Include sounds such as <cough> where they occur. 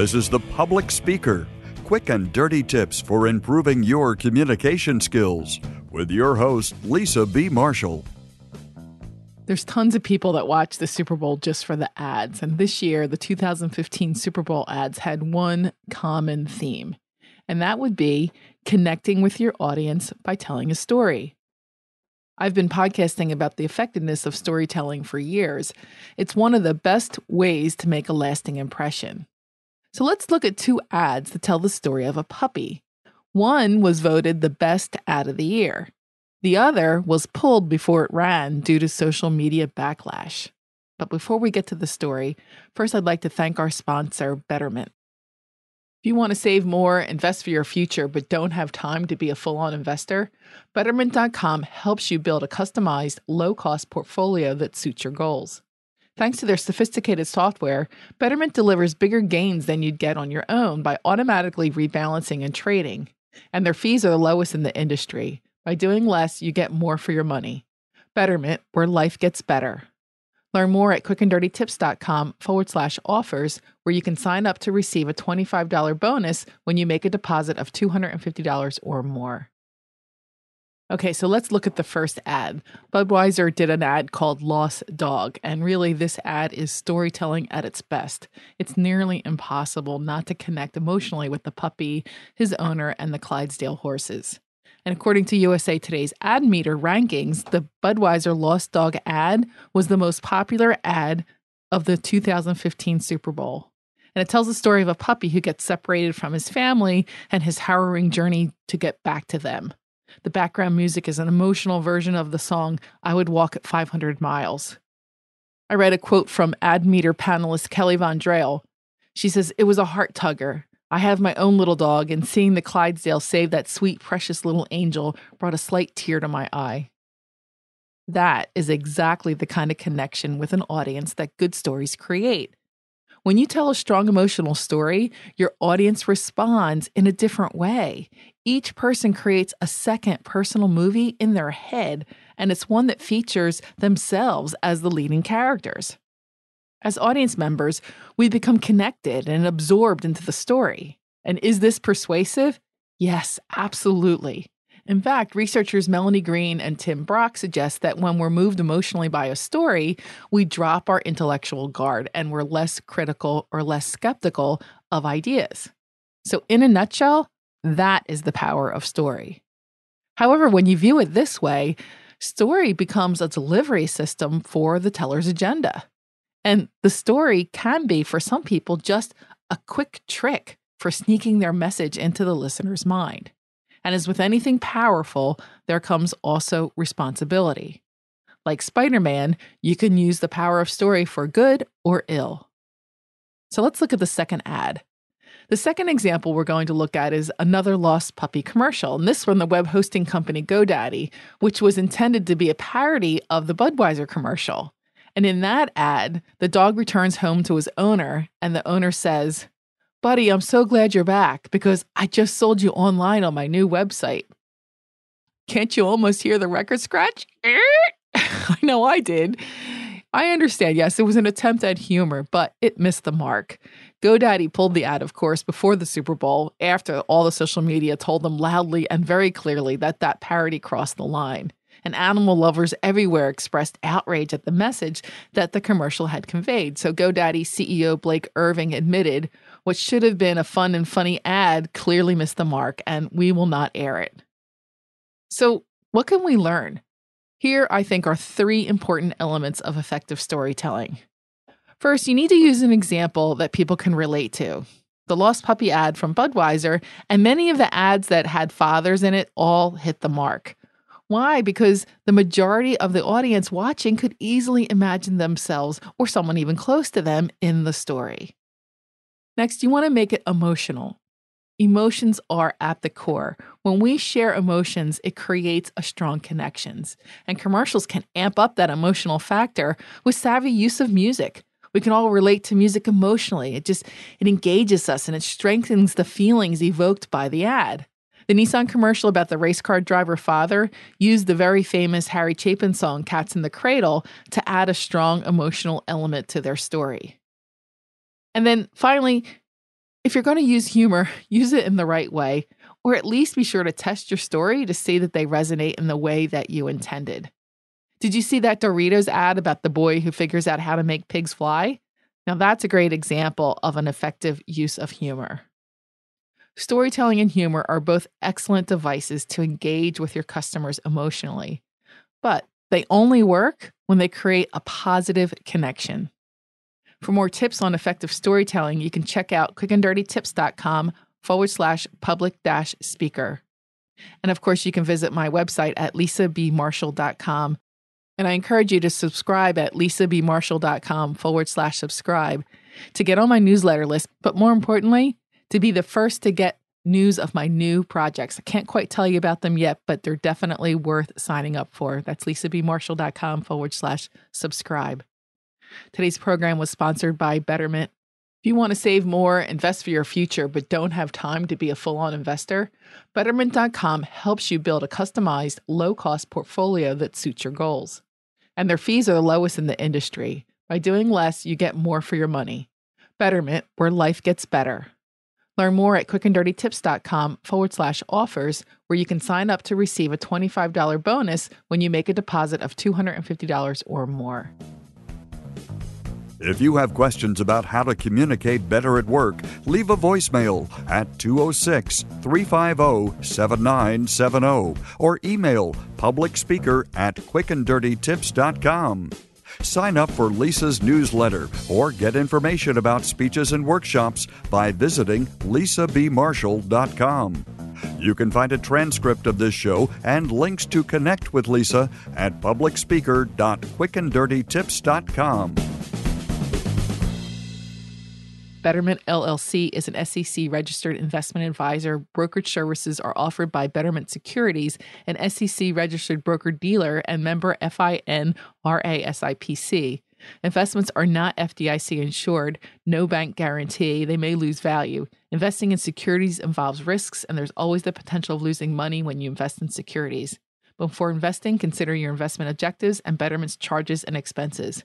This is The Public Speaker quick and dirty tips for improving your communication skills with your host, Lisa B. Marshall. There's tons of people that watch the Super Bowl just for the ads. And this year, the 2015 Super Bowl ads had one common theme, and that would be connecting with your audience by telling a story. I've been podcasting about the effectiveness of storytelling for years. It's one of the best ways to make a lasting impression. So let's look at two ads that tell the story of a puppy. One was voted the best ad of the year. The other was pulled before it ran due to social media backlash. But before we get to the story, first I'd like to thank our sponsor, Betterment. If you want to save more, invest for your future, but don't have time to be a full on investor, Betterment.com helps you build a customized, low cost portfolio that suits your goals. Thanks to their sophisticated software, Betterment delivers bigger gains than you'd get on your own by automatically rebalancing and trading. And their fees are the lowest in the industry. By doing less, you get more for your money. Betterment, where life gets better. Learn more at quickanddirtytips.com forward slash offers, where you can sign up to receive a $25 bonus when you make a deposit of $250 or more. Okay, so let's look at the first ad. Budweiser did an ad called Lost Dog, and really, this ad is storytelling at its best. It's nearly impossible not to connect emotionally with the puppy, his owner, and the Clydesdale horses. And according to USA Today's ad meter rankings, the Budweiser Lost Dog ad was the most popular ad of the 2015 Super Bowl. And it tells the story of a puppy who gets separated from his family and his harrowing journey to get back to them. The background music is an emotional version of the song I Would Walk at 500 Miles. I read a quote from ad meter panelist Kelly Von Drail. She says, It was a heart tugger. I have my own little dog, and seeing the Clydesdale save that sweet, precious little angel brought a slight tear to my eye. That is exactly the kind of connection with an audience that good stories create. When you tell a strong emotional story, your audience responds in a different way. Each person creates a second personal movie in their head, and it's one that features themselves as the leading characters. As audience members, we become connected and absorbed into the story. And is this persuasive? Yes, absolutely. In fact, researchers Melanie Green and Tim Brock suggest that when we're moved emotionally by a story, we drop our intellectual guard and we're less critical or less skeptical of ideas. So, in a nutshell, that is the power of story. However, when you view it this way, story becomes a delivery system for the teller's agenda. And the story can be, for some people, just a quick trick for sneaking their message into the listener's mind. And as with anything powerful, there comes also responsibility. Like Spider Man, you can use the power of story for good or ill. So let's look at the second ad. The second example we're going to look at is another lost puppy commercial, and this from the web hosting company GoDaddy, which was intended to be a parody of the Budweiser commercial. And in that ad, the dog returns home to his owner, and the owner says, Buddy, I'm so glad you're back because I just sold you online on my new website. Can't you almost hear the record scratch? <laughs> I know I did. I understand, yes, it was an attempt at humor, but it missed the mark. GoDaddy pulled the ad, of course, before the Super Bowl, after all the social media told them loudly and very clearly that that parody crossed the line. And animal lovers everywhere expressed outrage at the message that the commercial had conveyed. So GoDaddy CEO Blake Irving admitted what should have been a fun and funny ad clearly missed the mark, and we will not air it. So, what can we learn? Here, I think, are three important elements of effective storytelling. First, you need to use an example that people can relate to. The Lost Puppy ad from Budweiser and many of the ads that had fathers in it all hit the mark. Why? Because the majority of the audience watching could easily imagine themselves or someone even close to them in the story. Next, you want to make it emotional. Emotions are at the core. When we share emotions, it creates a strong connections. And commercials can amp up that emotional factor with savvy use of music. We can all relate to music emotionally. It just it engages us and it strengthens the feelings evoked by the ad. The Nissan commercial about the race car driver father used the very famous Harry Chapin song Cats in the Cradle to add a strong emotional element to their story. And then finally, If you're going to use humor, <laughs> use it in the right way, or at least be sure to test your story to see that they resonate in the way that you intended. Did you see that Doritos ad about the boy who figures out how to make pigs fly? Now, that's a great example of an effective use of humor. Storytelling and humor are both excellent devices to engage with your customers emotionally, but they only work when they create a positive connection. For more tips on effective storytelling, you can check out quickanddirtytips.com forward slash public dash speaker. And of course, you can visit my website at lisabmarshall.com. And I encourage you to subscribe at lisabmarshall.com forward slash subscribe to get on my newsletter list, but more importantly, to be the first to get news of my new projects. I can't quite tell you about them yet, but they're definitely worth signing up for. That's lisabmarshall.com forward slash subscribe. Today's program was sponsored by Betterment. If you want to save more, invest for your future, but don't have time to be a full on investor, Betterment.com helps you build a customized, low cost portfolio that suits your goals. And their fees are the lowest in the industry. By doing less, you get more for your money. Betterment, where life gets better. Learn more at quickanddirtytips.com forward slash offers, where you can sign up to receive a $25 bonus when you make a deposit of $250 or more. If you have questions about how to communicate better at work, leave a voicemail at 206 350 7970 or email publicspeaker at quickanddirtytips.com. Sign up for Lisa's newsletter or get information about speeches and workshops by visiting lisabmarshall.com. You can find a transcript of this show and links to connect with Lisa at publicspeaker.quickanddirtytips.com. Betterment LLC is an SEC registered investment advisor. Brokerage services are offered by Betterment Securities, an SEC registered broker dealer and member FINRA SIPC. Investments are not FDIC insured, no bank guarantee. They may lose value. Investing in securities involves risks, and there's always the potential of losing money when you invest in securities. Before investing, consider your investment objectives and Betterment's charges and expenses.